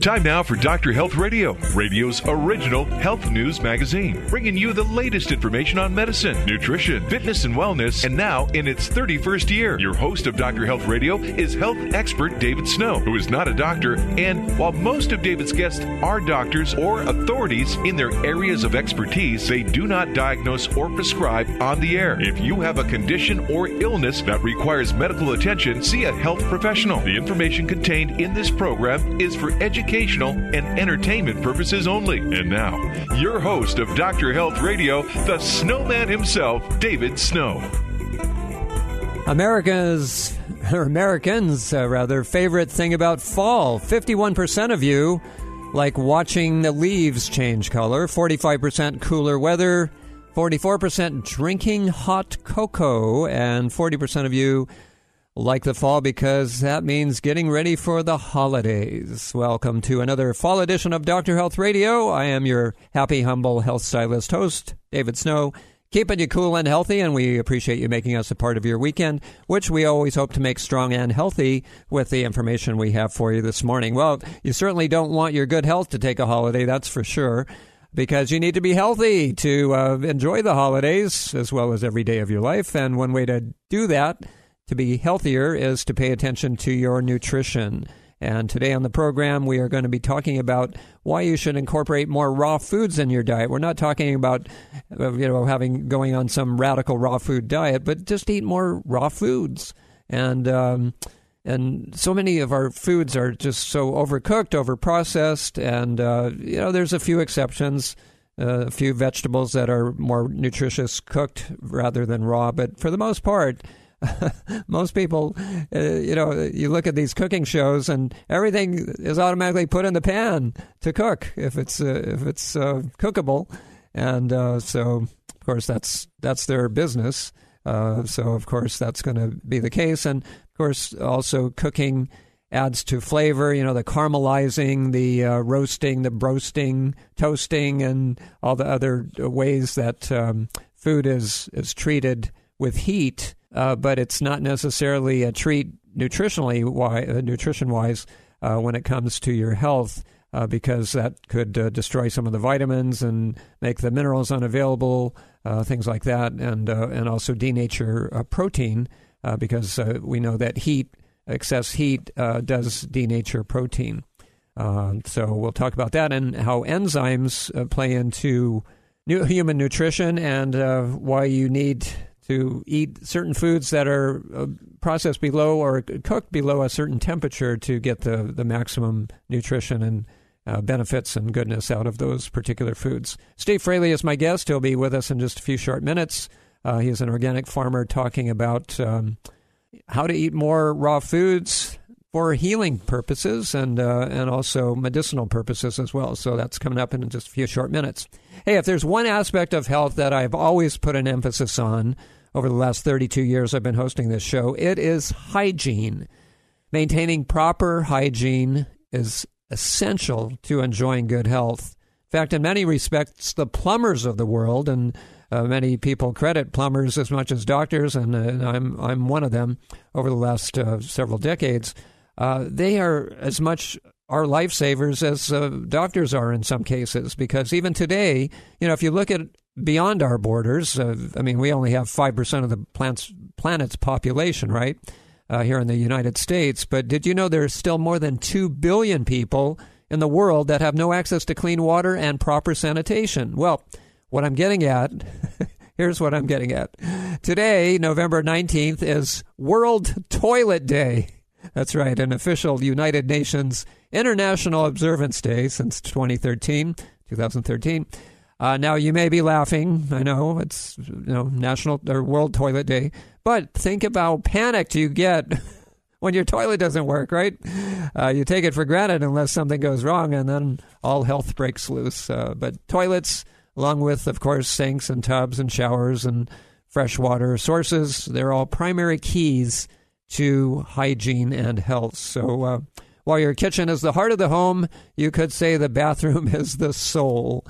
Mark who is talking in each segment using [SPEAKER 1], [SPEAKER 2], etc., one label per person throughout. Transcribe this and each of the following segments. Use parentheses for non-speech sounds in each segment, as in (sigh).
[SPEAKER 1] Time now for Dr. Health Radio, radio's original health news magazine, bringing you the latest information on medicine, nutrition, fitness, and wellness. And now, in its 31st year, your host of Dr. Health Radio is health expert David Snow, who is not a doctor. And while most of David's guests are doctors or authorities in their areas of expertise, they do not diagnose or prescribe on the air. If you have a condition or illness that requires medical attention, see a health professional. The information contained in this program is for education educational, and entertainment purposes only. And now, your host of Dr. Health Radio, the snowman himself, David Snow.
[SPEAKER 2] America's, or Americans, uh, rather, favorite thing about fall 51% of you like watching the leaves change color, 45% cooler weather, 44% drinking hot cocoa, and 40% of you like the fall because that means getting ready for the holidays. Welcome to another fall edition of Dr. Health Radio. I am your happy, humble health stylist host, David Snow, keeping you cool and healthy, and we appreciate you making us a part of your weekend, which we always hope to make strong and healthy with the information we have for you this morning. Well, you certainly don't want your good health to take a holiday, that's for sure because you need to be healthy to uh, enjoy the holidays as well as every day of your life. And one way to do that to be healthier is to pay attention to your nutrition. And today on the program, we are going to be talking about why you should incorporate more raw foods in your diet. We're not talking about, uh, you know, having going on some radical raw food diet, but just eat more raw foods. And um, and so many of our foods are just so overcooked, overprocessed, and uh, you know, there's a few exceptions. Uh, a few vegetables that are more nutritious cooked rather than raw, but for the most part, (laughs) most people, uh, you know, you look at these cooking shows and everything is automatically put in the pan to cook if it's uh, if it's uh, cookable, and uh, so of course that's that's their business. Uh, so of course that's going to be the case, and of course also cooking adds to flavor. You know, the caramelizing, the uh, roasting, the broasting, toasting, and all the other ways that um, food is is treated with heat uh, but it's not necessarily a treat nutritionally, why, uh, nutrition wise, uh, when it comes to your health. Uh, because that could uh, destroy some of the vitamins and make the minerals unavailable, uh, things like that, and and also denature protein because we know that heat, excess heat, does denature protein. so we'll talk about that and how enzymes play into new human nutrition and why you need to eat certain foods that are uh, processed below or cooked below a certain temperature to get the, the maximum nutrition and uh, benefits and goodness out of those particular foods. Steve Fraley is my guest. He'll be with us in just a few short minutes. Uh, he is an organic farmer talking about um, how to eat more raw foods for healing purposes and uh, and also medicinal purposes as well. So that's coming up in just a few short minutes. Hey, if there's one aspect of health that I've always put an emphasis on over the last 32 years I've been hosting this show, it is hygiene. Maintaining proper hygiene is essential to enjoying good health. In fact, in many respects, the plumbers of the world, and uh, many people credit plumbers as much as doctors, and, uh, and I'm I'm one of them. Over the last uh, several decades, uh, they are as much our lifesavers as uh, doctors are in some cases. Because even today, you know, if you look at beyond our borders, uh, I mean, we only have five percent of the plant's, planet's population, right? Uh, here in the United States, but did you know there's still more than 2 billion people in the world that have no access to clean water and proper sanitation? Well, what I'm getting at (laughs) here's what I'm getting at. Today, November 19th, is World Toilet Day. That's right, an official United Nations International Observance Day since 2013, 2013. Uh, now you may be laughing. I know it's you know National or World Toilet Day, but think about how panicked you get (laughs) when your toilet doesn't work, right? Uh, you take it for granted unless something goes wrong, and then all health breaks loose. Uh, but toilets, along with, of course, sinks and tubs and showers and freshwater sources, they're all primary keys to hygiene and health. So, uh, while your kitchen is the heart of the home, you could say the bathroom (laughs) is the soul.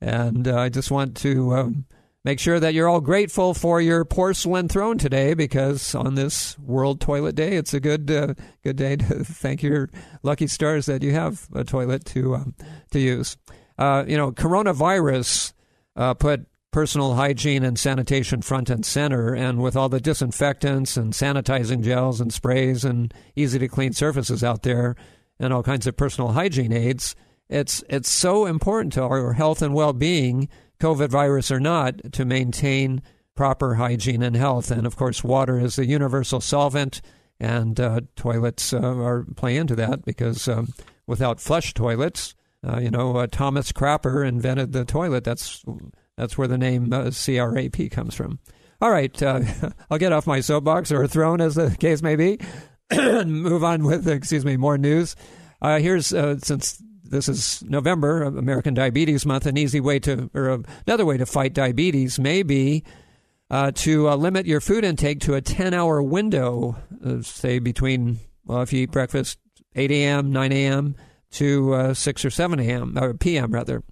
[SPEAKER 2] And uh, I just want to um, make sure that you're all grateful for your porcelain throne today, because on this World Toilet Day, it's a good uh, good day to (laughs) thank your lucky stars that you have a toilet to um, to use. Uh, you know, coronavirus uh, put personal hygiene and sanitation front and center. And with all the disinfectants and sanitizing gels and sprays and easy to clean surfaces out there and all kinds of personal hygiene aids, it's, it's so important to our health and well being, COVID virus or not, to maintain proper hygiene and health. And of course, water is a universal solvent, and uh, toilets uh, are play into that because um, without flush toilets, uh, you know, uh, Thomas Crapper invented the toilet. That's that's where the name uh, CRAP comes from. All right, uh, (laughs) I'll get off my soapbox or throne, as the case may be, (coughs) and move on with, excuse me, more news. Uh, here's, uh, since this is November, American Diabetes Month, an easy way to, or another way to fight diabetes may be uh, to uh, limit your food intake to a 10 hour window, say between, well, if you eat breakfast 8 a.m., 9 a.m., to 6 or 7 a.m., or p.m., rather.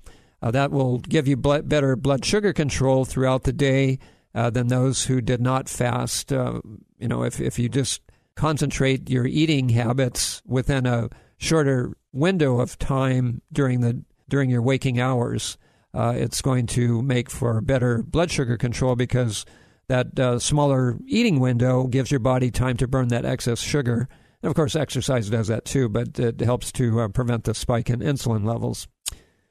[SPEAKER 2] Uh, that will give you better blood sugar control throughout the day uh, than those who did not fast. Uh, you know, if, if you just concentrate your eating habits within a shorter window of time during the during your waking hours, uh, it's going to make for better blood sugar control because that uh, smaller eating window gives your body time to burn that excess sugar. And of course, exercise does that too, but it helps to uh, prevent the spike in insulin levels.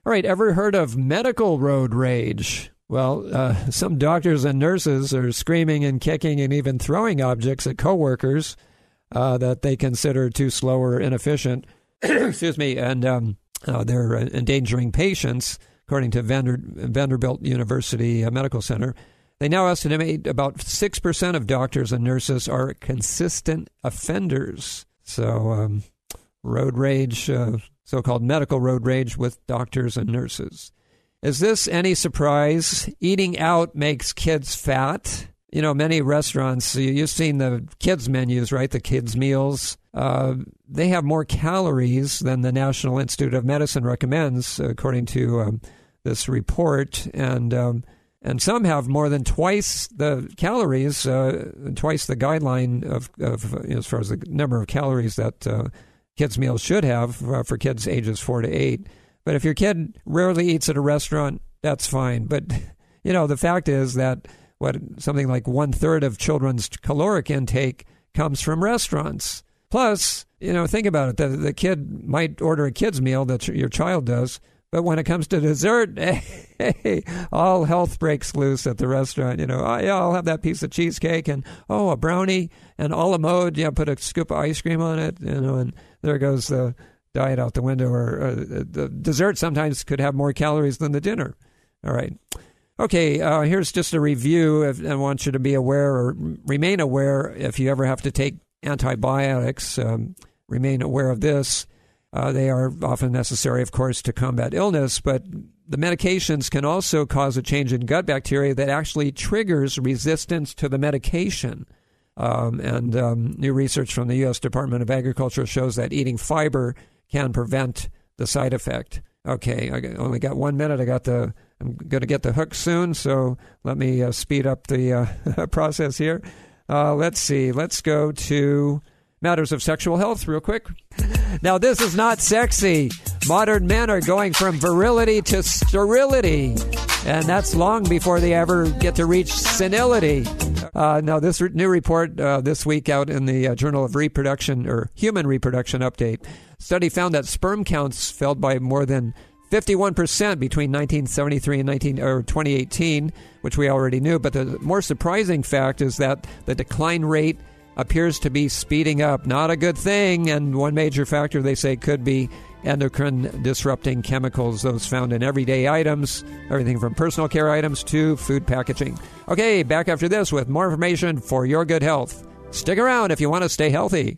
[SPEAKER 2] All right, ever heard of medical road rage? Well, uh, some doctors and nurses are screaming and kicking and even throwing objects at coworkers uh, that they consider too slow or inefficient. (clears throat) Excuse me, and um, uh, they're endangering patients, according to Vander- Vanderbilt University uh, Medical Center. They now estimate about 6% of doctors and nurses are consistent offenders. So, um, road rage, uh, so called medical road rage with doctors and nurses. Is this any surprise? Eating out makes kids fat. You know, many restaurants, you've seen the kids' menus, right? The kids' meals. Uh, they have more calories than the National Institute of Medicine recommends, according to um, this report. And um, and some have more than twice the calories, uh, twice the guideline of, of as far as the number of calories that uh, kids' meals should have uh, for kids ages four to eight. But if your kid rarely eats at a restaurant, that's fine. But (laughs) you know, the fact is that what something like one third of children's caloric intake comes from restaurants. Plus, you know, think about it. The, the kid might order a kid's meal that your child does, but when it comes to dessert, (laughs) hey, all health breaks loose at the restaurant. You know, oh, yeah, I'll have that piece of cheesecake and, oh, a brownie and a la mode. Yeah, put a scoop of ice cream on it, you know, and there goes the diet out the window. Or uh, the dessert sometimes could have more calories than the dinner. All right. Okay, uh, here's just a review. If, I want you to be aware or remain aware if you ever have to take antibiotics. Um, remain aware of this. Uh, they are often necessary, of course, to combat illness, but the medications can also cause a change in gut bacteria that actually triggers resistance to the medication. Um, and um, new research from the U.S. Department of Agriculture shows that eating fiber can prevent the side effect. Okay, I only got one minute. I got the. I'm going to get the hook soon, so let me uh, speed up the uh, (laughs) process here. Uh, let's see. Let's go to matters of sexual health real quick. Now, this is not sexy. Modern men are going from virility to sterility, and that's long before they ever get to reach senility. Uh, now, this re- new report uh, this week out in the uh, Journal of Reproduction or Human Reproduction Update study found that sperm counts fell by more than 51% between 1973 and 19, or 2018, which we already knew. But the more surprising fact is that the decline rate appears to be speeding up. Not a good thing, and one major factor they say could be endocrine disrupting chemicals, those found in everyday items, everything from personal care items to food packaging. Okay, back after this with more information for your good health. Stick around if you want to stay healthy.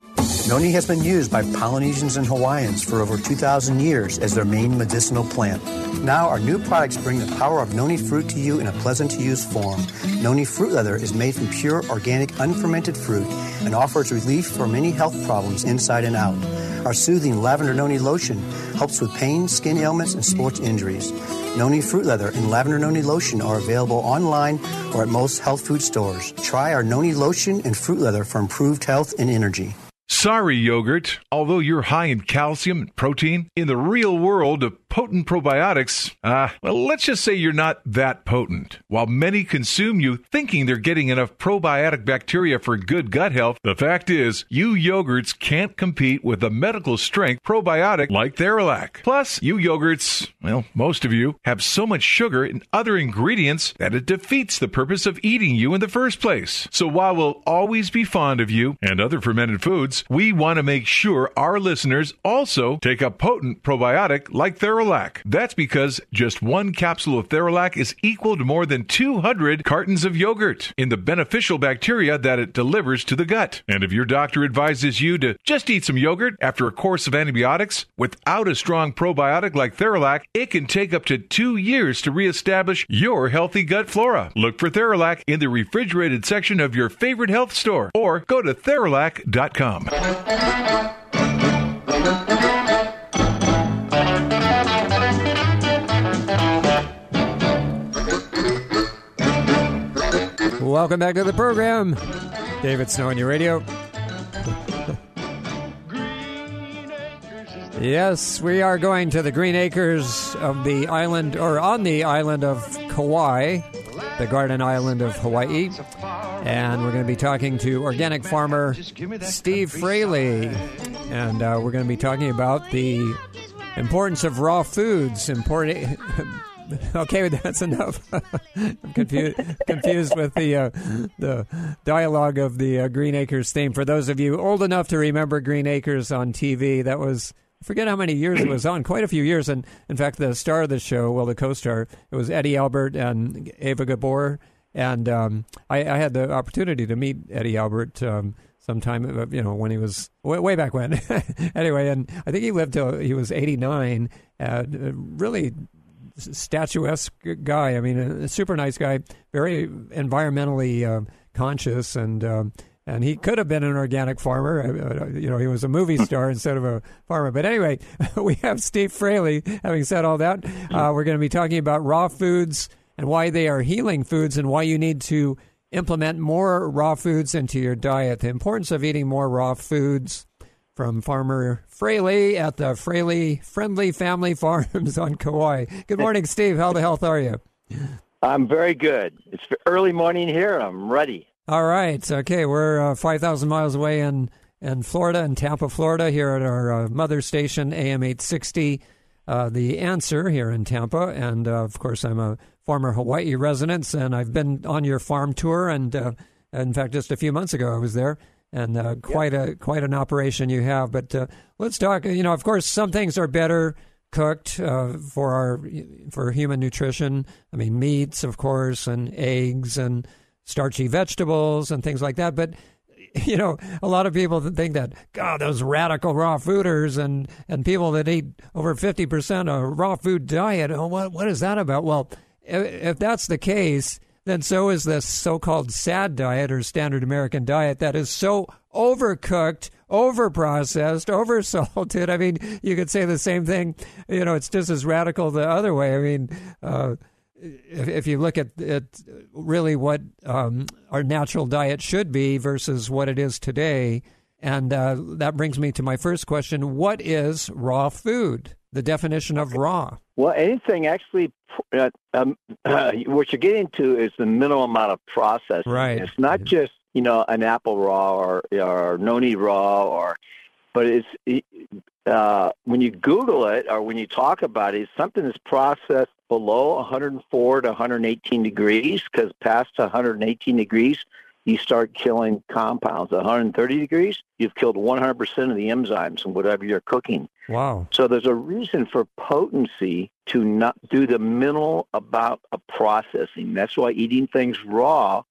[SPEAKER 3] Noni has been used by Polynesians and Hawaiians for over 2,000 years as their main medicinal plant. Now, our new products bring the power of noni fruit to you in a pleasant to use form. Noni fruit leather is made from pure, organic, unfermented fruit and offers relief for many health problems inside and out. Our soothing lavender noni lotion helps with pain, skin ailments, and sports injuries. Noni fruit leather and lavender noni lotion are available online or at most health food stores. Try our noni lotion and fruit leather for improved health and energy.
[SPEAKER 1] Sorry, yogurt. Although you're high in calcium and protein, in the real world potent probiotics, uh, well, let's just say you're not that potent. While many consume you thinking they're getting enough probiotic bacteria for good gut health, the fact is, you yogurts can't compete with a medical strength probiotic like Theralac. Plus, you yogurts, well, most of you, have so much sugar and other ingredients that it defeats the purpose of eating you in the first place. So while we'll always be fond of you and other fermented foods, we want to make sure our listeners also take a potent probiotic like Theralac. That's because just one capsule of Theralac is equal to more than 200 cartons of yogurt in the beneficial bacteria that it delivers to the gut. And if your doctor advises you to just eat some yogurt after a course of antibiotics without a strong probiotic like Theralac, it can take up to two years to reestablish your healthy gut flora. Look for Theralac in the refrigerated section of your favorite health store or go to Theralac.com.
[SPEAKER 2] Welcome back to the program. David Snow on your radio. yes, we are going to the Green Acres of the island, or on the island of Kauai, the Garden Island of Hawaii. And we're going to be talking to organic farmer Steve Fraley. And uh, we're going to be talking about the importance of raw foods. Important. (laughs) (laughs) okay, (laughs) that's enough. (laughs) I'm confused, confused with the uh, the dialogue of the uh, Green Acres theme. For those of you old enough to remember Green Acres on TV, that was I forget how many years it was on, quite a few years. And in fact, the star of the show, well, the co-star, it was Eddie Albert and Eva Gabor. And um, I, I, had the opportunity to meet Eddie Albert um, sometime, uh, you know, when he was way, way back when. anyway, and I think he lived till he was 89. Uh, really statuesque guy. I mean, a, super nice guy, very environmentally uh, conscious, and um, and he could have been an organic farmer. Uh, uh, you know, he was a movie star instead of a farmer. But anyway, (laughs) we have Steve Fraley. Having said all that, uh, we're going to be talking about raw foods and why they are healing foods and why you need to implement more raw foods into your diet. The importance of eating more raw foods from Farmer Fraley at the Fraley Friendly Family (laughs) Farms on Kauai. Good morning, Steve. How the health are you?
[SPEAKER 4] I'm very good. It's early morning here, I'm ready.
[SPEAKER 2] All right. Okay, we're uh, 5,000 miles away in, in Florida, in Tampa, Florida, here at our uh, mother station, AM 860. Uh, the answer here in Tampa. And uh, of course, I'm a former Hawaii resident, and I've been on your farm tour. And uh, in fact, just a few months ago, I was there and uh, quite a quite an operation you have. But uh, let's talk. You know, of course, some things are better cooked uh, for our for human nutrition. I mean, meats, of course, and eggs and starchy vegetables and things like that. But (laughs) you know, a lot of people think that God, those radical raw fooders and and people that eat over fifty percent of raw food diet. Oh, what what is that about? Well, if that's the case then so is this so called SAD diet or standard American diet that is so overcooked, over processed, over salted. I mean, you could say the same thing. You know, it's just as radical the other way. I mean, uh, if, if, you look at, at really what um, our natural diet should be versus what it is today, and uh, that brings me to my first question What is raw food? The definition of raw.
[SPEAKER 4] Well, anything actually, uh, um, uh, what you're getting to is the minimal amount of processing.
[SPEAKER 2] Right.
[SPEAKER 4] It's not just you know an apple raw or or noni raw or, but it's uh, when you Google it or when you talk about it, something that's processed below 104 to 118 degrees because past 118 degrees you start killing compounds. 130 degrees, you've killed 100% of the enzymes in whatever you're cooking.
[SPEAKER 2] Wow.
[SPEAKER 4] So there's a reason for potency to not do the minimal about a processing. That's why eating things raw,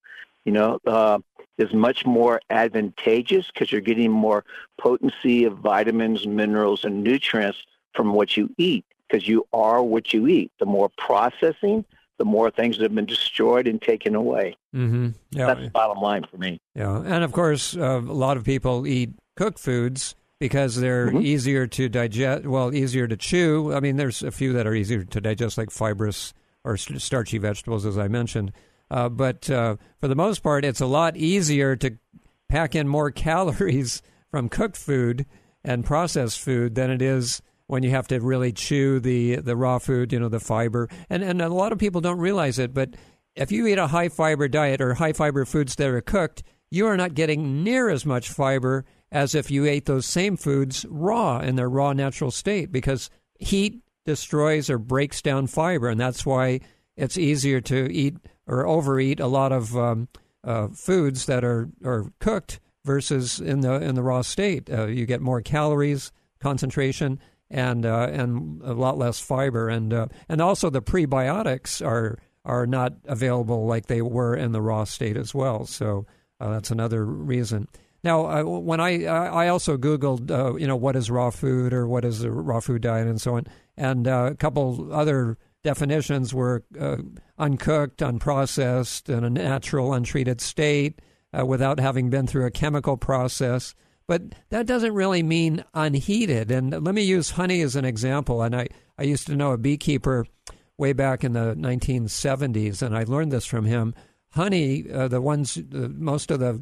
[SPEAKER 4] you know, uh, is much more advantageous because you're getting more potency of vitamins, minerals, and nutrients from what you eat because you are what you eat. The more processing, the more things that have been destroyed and taken away.
[SPEAKER 2] Mm-hmm. Yeah.
[SPEAKER 4] That's the bottom line for me.
[SPEAKER 2] Yeah, and of course, uh, a lot of people eat cooked foods because they're mm-hmm. easier to digest. Well, easier to chew. I mean, there's a few that are easier to digest, like fibrous or starchy vegetables, as I mentioned. Uh, but uh, for the most part, it's a lot easier to pack in more (laughs) calories from cooked food and processed food than it is when you have to really chew the the raw food, you know, the fiber. And and a lot of people don't realize it, but if you eat a high fiber diet or high fiber foods that are cooked, you are not getting near as much fiber as if you ate those same foods raw in their raw natural state because heat destroys or breaks down fiber, and that's why it's easier to eat or overeat a lot of um, uh, foods that are, are cooked versus in the in the raw state. Uh, you get more calories, concentration, and uh, and a lot less fiber, and uh, and also the prebiotics are are not available like they were in the raw state as well. So uh, that's another reason. Now, uh, when I I also googled uh, you know what is raw food or what is a raw food diet and so on, and uh, a couple other definitions were uncooked, unprocessed, in a natural, untreated state, without having been through a chemical process. But that doesn't really mean unheated. And let me use honey as an example. And I, I used to know a beekeeper way back in the 1970s, and I learned this from him. Honey, uh, the ones, uh, most of the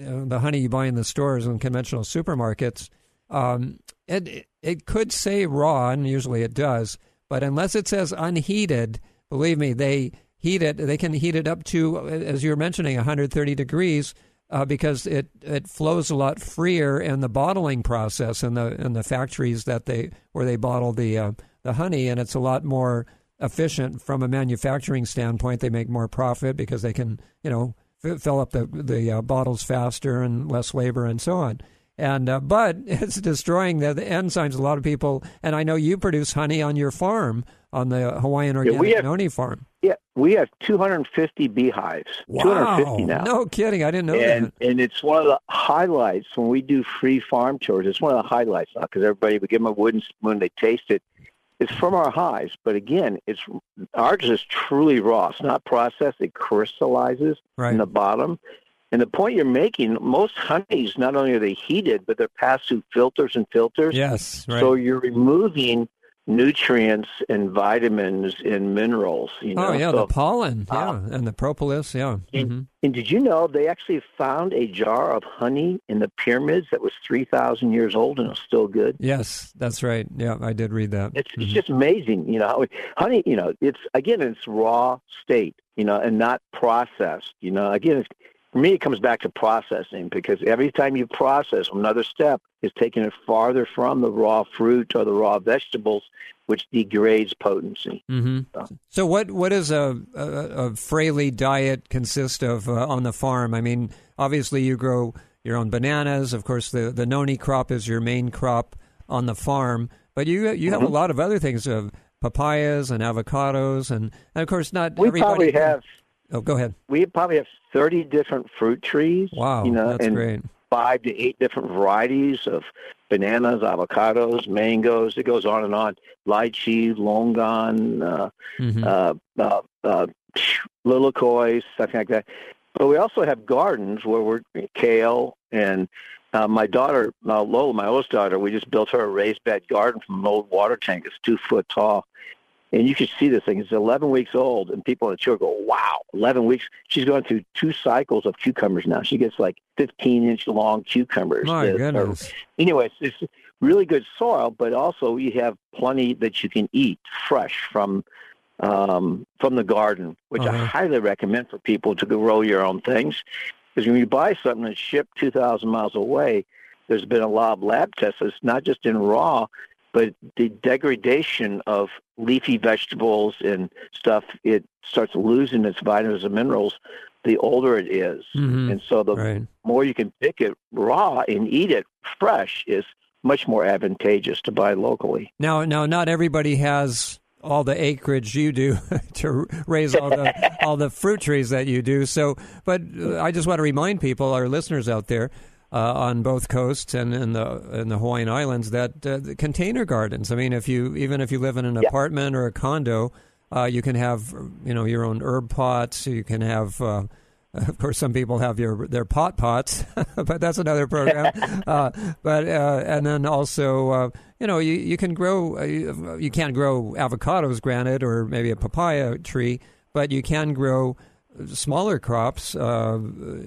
[SPEAKER 2] uh, the honey you buy in the stores and conventional supermarkets, um, it it could say raw, and usually it does. But unless it says unheated, believe me, they heat it. They can heat it up to, as you were mentioning, 130 degrees uh, because it, it flows a lot freer in the bottling process in the in the factories that they where they bottle the uh, the honey, and it's a lot more efficient from a manufacturing standpoint. They make more profit because they can you know f- fill up the the uh, bottles faster and less labor and so on. And uh, but (laughs) it's destroying the, the, enzymes. A lot of people, and I know you produce honey on your farm on the Hawaiian Organic yeah, have, Noni farm.
[SPEAKER 4] Yeah, we have 250 beehives.
[SPEAKER 2] Wow.
[SPEAKER 4] 250 now.
[SPEAKER 2] No kidding. I didn't know
[SPEAKER 4] and,
[SPEAKER 2] that.
[SPEAKER 4] And it's one of the highlights when we do free farm tours. It's one of the highlights now because everybody we give them a wooden spoon, they taste it. It's from our hives, but again, it's ours is truly raw. It's not processed. It crystallizes
[SPEAKER 2] right.
[SPEAKER 4] in the bottom. And the point you're making, most honeys not only are they heated, but they're passed through filters and filters.
[SPEAKER 2] Yes, right.
[SPEAKER 4] So you're removing nutrients and vitamins and minerals. You know?
[SPEAKER 2] Oh yeah,
[SPEAKER 4] so,
[SPEAKER 2] the pollen, yeah, uh, and the propolis, yeah.
[SPEAKER 4] And,
[SPEAKER 2] mm-hmm.
[SPEAKER 4] and, did you know they actually found a jar of honey in the pyramids that was three thousand years old and was still good?
[SPEAKER 2] Yes, that's right. Yeah, I did read that.
[SPEAKER 4] It's,
[SPEAKER 2] mm-hmm.
[SPEAKER 4] it's just amazing. You know, honey. You know, it's again, it's raw state. You know, and not processed. You know, again, for me, it comes back to processing because every time you process, another step is taking it farther from the raw fruit or the raw vegetables, which degrades potency.
[SPEAKER 2] Mm-hmm. So. so, what what does a, a, a Fraley diet consist of uh, on the farm? I mean, obviously you grow your own bananas. Of course, the the noni crop is your main crop on the farm, but you you have mm-hmm. a lot of other things of papayas and avocados, and, and of course, not
[SPEAKER 4] we
[SPEAKER 2] everybody
[SPEAKER 4] probably have.
[SPEAKER 2] Oh, go ahead.
[SPEAKER 4] We probably have 30 different fruit trees.
[SPEAKER 2] Wow,
[SPEAKER 4] you know,
[SPEAKER 2] that's
[SPEAKER 4] and
[SPEAKER 2] great.
[SPEAKER 4] Five to eight different varieties of bananas, avocados, mangoes. It goes on and on. Lychee, longan, uh,
[SPEAKER 2] mm-hmm.
[SPEAKER 4] uh, uh, uh, lilikoi, stuff like that. But we also have gardens where we're kale and uh, my daughter, uh, Lola, my oldest daughter, we just built her a raised bed garden from an old water tank. It's two foot tall. And you can see this thing. It's 11 weeks old, and people in the tour go, wow, 11 weeks. She's going through two cycles of cucumbers now. She gets like 15 inch long cucumbers.
[SPEAKER 2] My
[SPEAKER 4] that are-
[SPEAKER 2] goodness.
[SPEAKER 4] anyways, it's really good soil, but also you have plenty that you can eat fresh from um, from the garden, which I
[SPEAKER 2] Uh-huh.
[SPEAKER 4] highly recommend for people to grow your own things. Because when you buy something that's shipped 2,000 miles away, there's been a lot of lab tests. It's not just in raw, but the degradation of leafy vegetables and stuff, it starts losing its vitamins and minerals the older it is.
[SPEAKER 2] Mhm.
[SPEAKER 4] And so the
[SPEAKER 2] Right.
[SPEAKER 4] more you can pick it raw and eat it fresh is much more advantageous to buy locally.
[SPEAKER 2] Now, now, not everybody has all the acreage you do (laughs) to raise all the (laughs) all the fruit trees that you do. So, but uh, I just want to remind people, our listeners out there. Uh, on both coasts and in the in the Hawaiian Islands, that uh, the container gardens. I mean, if you even if you live in an
[SPEAKER 4] Yeah.
[SPEAKER 2] apartment or a condo, uh, you can have you know your own herb pots. You can have uh, (laughs) of course, some people have your their pot pots, (laughs) but that's another program. (laughs) uh, but uh, and then also, uh, you know, you, you can grow. Uh, you, you can't grow avocados, granted, or maybe a papaya tree, but you can grow smaller crops. Uh,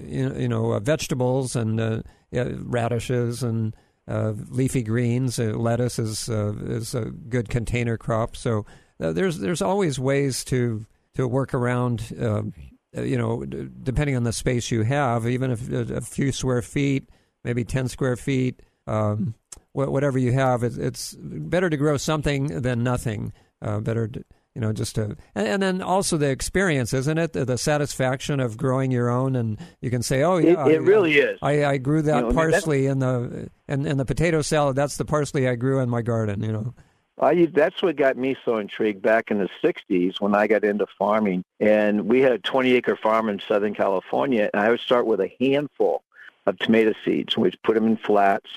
[SPEAKER 2] you, you know, uh, vegetables and uh, yeah, radishes and uh, leafy greens. Uh, lettuce is uh, is a good container crop. So uh, there's there's always ways to to work around. um uh, you know, d- depending on the space you have, even if a, a few square feet, maybe 10 square feet, um, wh- whatever you have, it's, it's better to grow something than nothing. Uh, better, to, you know, just to, and, and then also the experience, isn't it? The, the satisfaction of growing your own, and you can say, "Oh, yeah,
[SPEAKER 4] it
[SPEAKER 2] I-
[SPEAKER 4] really is.
[SPEAKER 2] I, I grew that
[SPEAKER 4] You know, I mean,
[SPEAKER 2] parsley in the and in the potato salad. That's the parsley I grew in my garden. You know,
[SPEAKER 4] I, that's what got me so intrigued back in the 60s when I got into farming. And we had a 20 acre farm in Southern California. And I would start with a handful of tomato seeds. and We'd put them in flats,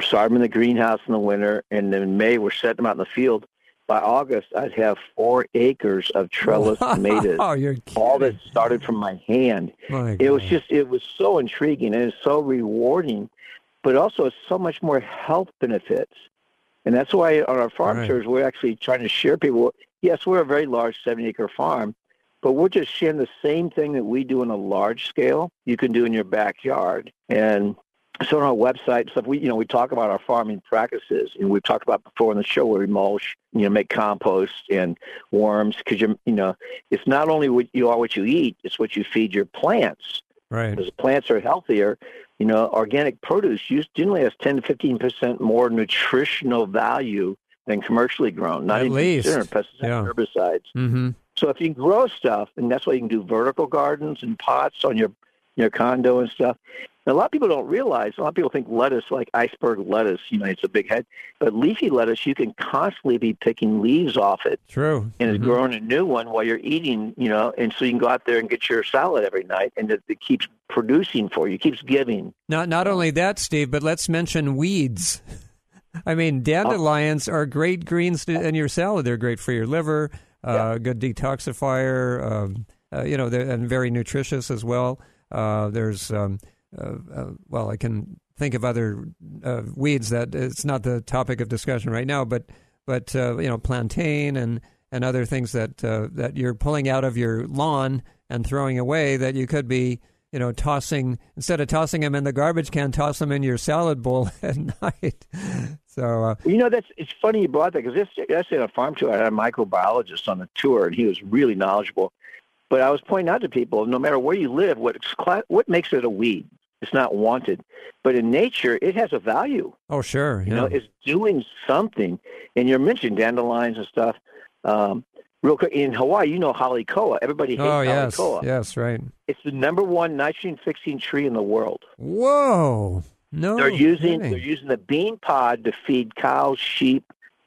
[SPEAKER 4] start them in the greenhouse in the winter. And then in May, we're setting them out in the field. By August, I'd have four acres of trellis (laughs) tomatoes.
[SPEAKER 2] Oh, you're kidding.
[SPEAKER 4] All that started from my hand.
[SPEAKER 2] My
[SPEAKER 4] It was just, it was so intriguing and it's so rewarding, but also so much more health benefits. And that's why on our farm
[SPEAKER 2] Right.
[SPEAKER 4] tours, we're actually trying to share people. Yes, we're a very large 70 acre farm, but we're just sharing the same thing that we do on a large scale, you can do in your backyard. And so on our website stuff, we you know we talk about our farming practices, and we've talked about before on the show where we mulch, you know, make compost and worms because you you know it's not only what you are what you eat, it's what you feed your plants.
[SPEAKER 2] right.
[SPEAKER 4] Because plants are healthier, you know, organic produce generally has 10 to 15 percent more nutritional value than commercially grown. Not
[SPEAKER 2] At
[SPEAKER 4] even
[SPEAKER 2] least,
[SPEAKER 4] pesticides
[SPEAKER 2] yeah.
[SPEAKER 4] herbicides.
[SPEAKER 2] Mm-hmm.
[SPEAKER 4] So if you grow stuff, and that's why you can do vertical gardens and pots on your your condo and stuff. And a lot of people don't realize. A lot of people think lettuce, like iceberg lettuce, you know, it's a big head. But leafy lettuce, you can constantly be picking leaves off it,
[SPEAKER 2] True.
[SPEAKER 4] and it's
[SPEAKER 2] Mhm.
[SPEAKER 4] growing a new one while you're eating. You know, and so you can go out there and get your salad every night, and it, it keeps producing for you, keeps giving.
[SPEAKER 2] Not not only that, Steve, but let's mention weeds. (laughs) I mean, dandelions are great greens to, in your salad. They're great for your liver. Uh, Good detoxifier. Um, uh, you know, and very nutritious as well. Uh, there's um, well, I can think of other weeds that it's not the topic of discussion right now, but but uh, you know, plantain and and other things that uh, that you're pulling out of your lawn and throwing away that you could be you know, tossing instead of tossing them in the garbage can, toss them in your salad bowl (laughs) at night. So, uh,
[SPEAKER 4] you know, that's it's funny you brought that because yesterday on a farm tour, I had a microbiologist on the tour, and he was really knowledgeable. But I was pointing out to people, no matter where you live, what what makes it a weed? It's not wanted, but in nature, it has a value.
[SPEAKER 2] oh sure,
[SPEAKER 4] You know, it's doing something. And you're mentioning dandelions and stuff. Um, real quick, in Hawaii, you know haole koa. Everybody hates
[SPEAKER 2] oh
[SPEAKER 4] holly
[SPEAKER 2] yes,
[SPEAKER 4] koa.
[SPEAKER 2] yes, right.
[SPEAKER 4] It's the number one nitrogen fixing tree in the world.
[SPEAKER 2] Whoa, no,
[SPEAKER 4] they're using
[SPEAKER 2] kidding.
[SPEAKER 4] they're using the bean pod to feed cows, sheep.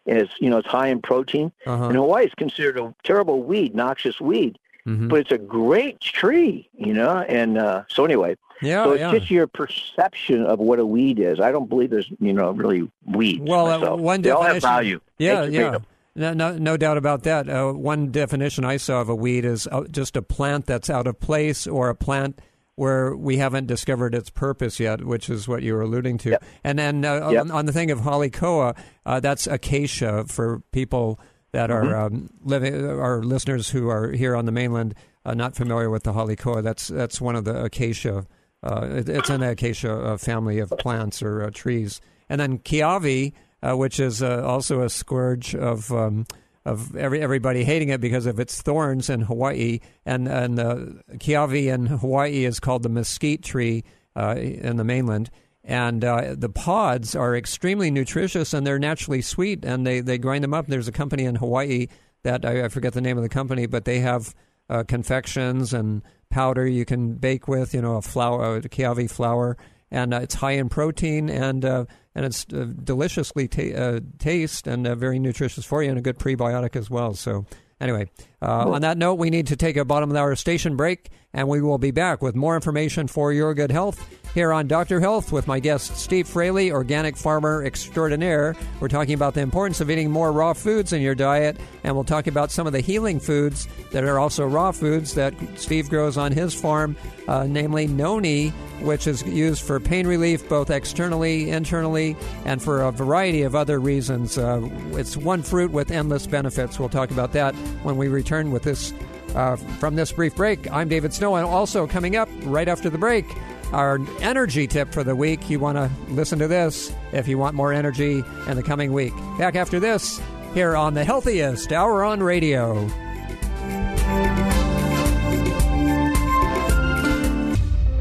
[SPEAKER 4] And it's you know it's high in protein.
[SPEAKER 2] Uh-huh.
[SPEAKER 4] And Hawaii is considered a terrible weed, noxious weed,
[SPEAKER 2] Mhm.
[SPEAKER 4] but it's a great tree, you know. And uh, so anyway,
[SPEAKER 2] yeah,
[SPEAKER 4] so it's
[SPEAKER 2] yeah.
[SPEAKER 4] just your perception of what a weed is. I don't believe there's you know really weeds.
[SPEAKER 2] Well, uh, one
[SPEAKER 4] they all have
[SPEAKER 2] definition-
[SPEAKER 4] value.
[SPEAKER 2] Yeah, yeah. No, no, no doubt about that. Uh, one definition I saw of a weed is uh, just a plant that's out of place or a plant where we haven't discovered its purpose yet, which is what you were alluding to.
[SPEAKER 4] Yep.
[SPEAKER 2] And then uh,
[SPEAKER 4] Yep.
[SPEAKER 2] on, on the thing of haole koa, uh, that's acacia for people that are
[SPEAKER 4] Mm-hmm.
[SPEAKER 2] um, living, our listeners who are here on the mainland, uh, not familiar with the haole koa. That's that's one of the acacia. Uh, it, it's an acacia uh, family of plants or uh, trees. And then kiawe, which is also a scourge of. Um, of every everybody hating it because of its thorns in Hawaii, and and uh, kiawe in Hawaii is called the mesquite tree uh, in the mainland, and uh, the pods are extremely nutritious and they're naturally sweet, and they they grind them up. There's a company in Hawaii that I, I forget the name of the company, but they have uh, confections and powder you can bake with, you know, a flour, a kiawe flour, and uh, it's high in protein and uh, and it's uh, deliciously ta- uh, taste and uh, very nutritious for you and a good prebiotic as well. So anyway, uh, on that note, we need to take a bottom of the hour station break, and we will be back with more information for your good health here on Doctor Health with my guest Steve Fraley, organic farmer extraordinaire. We're talking about the importance of eating more raw foods in your diet, and we'll talk about some of the healing foods that are also raw foods that Steve grows on his farm, uh, namely noni, which is used for pain relief both externally, internally, and for a variety of other reasons. Uh, it's one fruit with endless benefits. We'll talk about that when we return with this. Uh, from this brief break, I'm David Snow, and also coming up right after the break, our energy tip for the week. You want to listen to this if you want more energy in the coming week. Back after this, here on the healthiest hour on radio.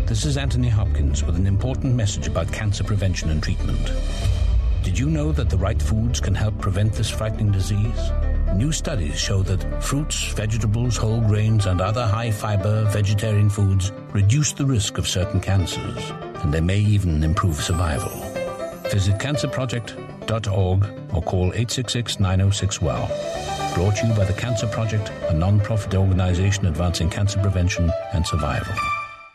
[SPEAKER 5] This is Anthony Hopkins with an important message about cancer prevention and treatment. Did you know that the right foods can help prevent this frightening disease? New studies show that fruits, vegetables, whole grains, and other high fiber vegetarian foods reduce the risk of certain cancers, and they may even improve survival. Visit cancerproject.org or call 866 906 WELL. Brought to you by the Cancer Project, a non profit organization advancing cancer prevention and survival.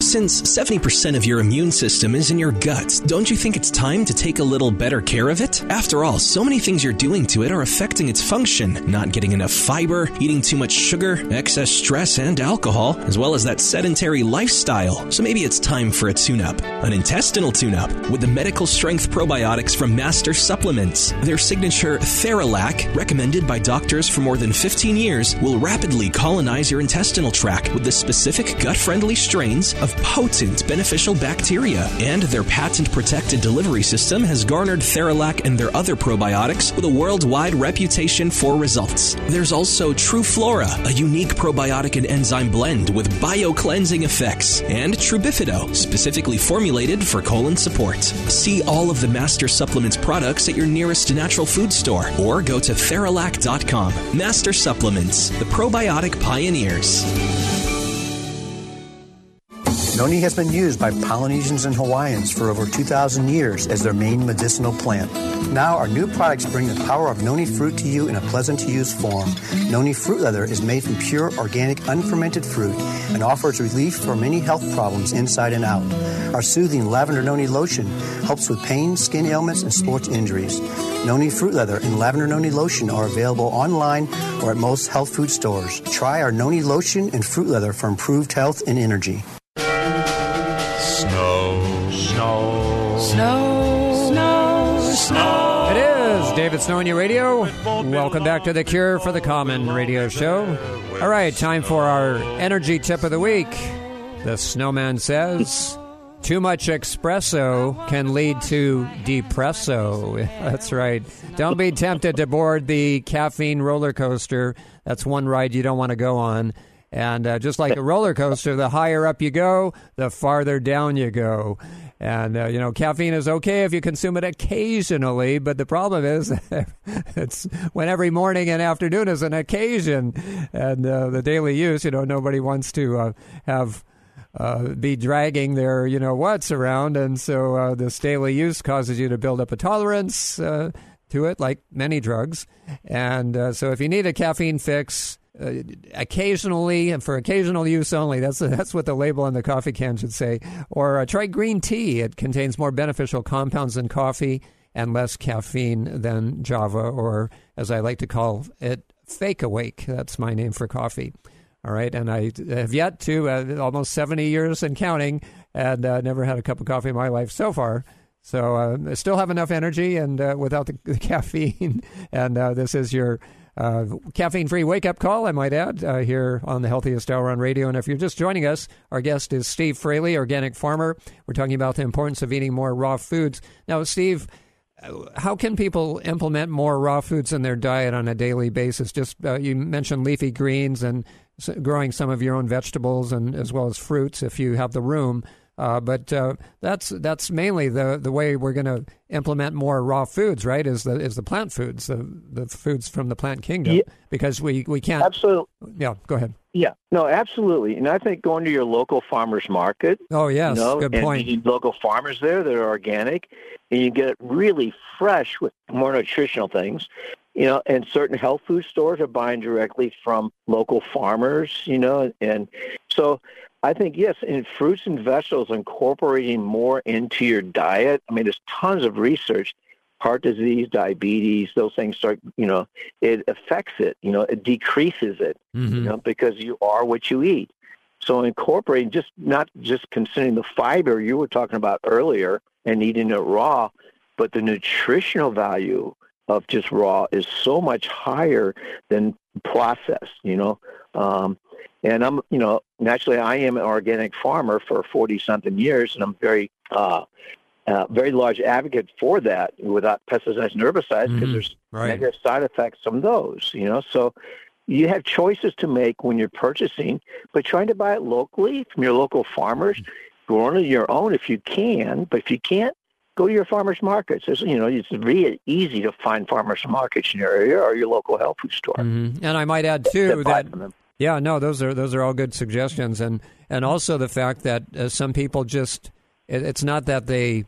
[SPEAKER 6] Since 70% of your immune system is in your gut, don't you think it's time to take a little better care of it? After all, so many things you're doing to it are affecting its function. Not getting enough fiber, eating too much sugar, excess stress and alcohol, as well as that sedentary lifestyle. So maybe it's time for a tune up. An intestinal tune up with the medical strength probiotics from Master Supplements. Their signature Theralac, recommended by doctors for more than 15 years, will rapidly colonize your intestinal tract with the specific gut friendly strains of potent beneficial bacteria. And their patent protected delivery system has garnered Theralac and their other probiotics with a worldwide reputation for results. There's also TruFlora, a unique probiotic and enzyme blend with bio-cleansing effects, and Trubifido, specifically formulated for colon support. See all of the Master Supplements products at your nearest natural food store or go to Theralac.com. Master Supplements, the probiotic pioneers.
[SPEAKER 3] Noni has been used by Polynesians and Hawaiians for over 2,000 years as their main medicinal plant. Now, our new products bring the power of noni fruit to you in a pleasant to use form. Noni fruit leather is made from pure, organic, unfermented fruit and offers relief for many health problems inside and out. Our soothing lavender noni lotion helps with pain, skin ailments, and sports injuries. Noni fruit leather and lavender noni lotion are available online or at most health food stores. Try our noni lotion and fruit leather for improved health and energy.
[SPEAKER 2] David Snow on your radio. Welcome back to the Cure for the Common radio show. All right, time for our energy tip of the week. The snowman says, too much espresso can lead to depresso. (laughs) That's right. Don't be tempted to board the caffeine roller coaster. That's one ride you don't want to go on. And uh, just like a roller coaster, the higher up you go, the farther down you go. And, uh, you know, caffeine is okay if you consume it occasionally, but the problem is (laughs) it's when every morning and afternoon is an occasion. And uh, the daily use, you know, nobody wants to uh, have. Uh, be dragging their, you know, what's around, and so uh, this daily use causes you to build up a tolerance uh, to it, like many drugs. And uh, so, if you need a caffeine fix, uh, occasionally and for occasional use only. That's (laughs) that's what the label on the coffee can should say. Or uh, try green tea. It contains more beneficial compounds than coffee and less caffeine than Java, or as I like to call it, fake awake. That's my name for coffee. All right, and I have yet to uh, almost seventy years and counting, and uh, never had a cup of coffee in my life so far. So uh, I still have enough energy, and without the, (laughs) the caffeine. (laughs) and this is your uh, caffeine-free wake-up call, I might add, uh, here on the Healthiest Hour on Radio. And if you're just joining us, our guest is Steve Fraley, organic farmer. We're talking about the importance of eating more raw foods. Now, Steve, how can people implement more raw foods in their diet on a daily basis? Just uh, you mentioned leafy greens and growing some of your own vegetables and as well as fruits if you have the room. Uh, but uh, that's that's mainly the the way we're going to implement more raw foods, right? Is the is the plant foods, the the foods from the plant kingdom,
[SPEAKER 4] Yeah.
[SPEAKER 2] because we we can't.
[SPEAKER 4] Absolutely.
[SPEAKER 2] Yeah, go ahead.
[SPEAKER 4] Yeah, no, absolutely. And I think going to your local farmers market.
[SPEAKER 2] Oh yes,
[SPEAKER 4] you know,
[SPEAKER 2] good
[SPEAKER 4] and
[SPEAKER 2] point.
[SPEAKER 4] you local farmers there that are organic, and you get really fresh with more nutritional things. You know, and certain health food stores are buying directly from local farmers. You know, and so I think yes, in fruits and vegetables, incorporating more into your diet. I mean, there's tons of research. Heart disease, diabetes, those things start. You know, it affects it. You know, it decreases it.
[SPEAKER 2] Mm-hmm.
[SPEAKER 4] You know, because you are what you eat. So incorporating just not just consuming the fiber you were talking about earlier and eating it raw, but the nutritional value of just raw is so much higher than processed. You know, um, and I'm you know naturally I am an organic farmer for forty something years, and I'm very uh, uh, very large advocate for that without pesticides and herbicides because
[SPEAKER 2] Mhm.
[SPEAKER 4] there's
[SPEAKER 2] Right.
[SPEAKER 4] negative side effects from those. You know, so you have choices to make when you're purchasing, but trying to buy it locally from your local farmers, growing it your own if you can. But if you can't, go to your farmers markets. It's, you know, it's really easy to find farmers markets in your area or your local health food store.
[SPEAKER 2] hmm And I might add too
[SPEAKER 4] That
[SPEAKER 2] that. Yeah, no, those are those are all good suggestions, and and also the fact that uh, some people just it, it's not that they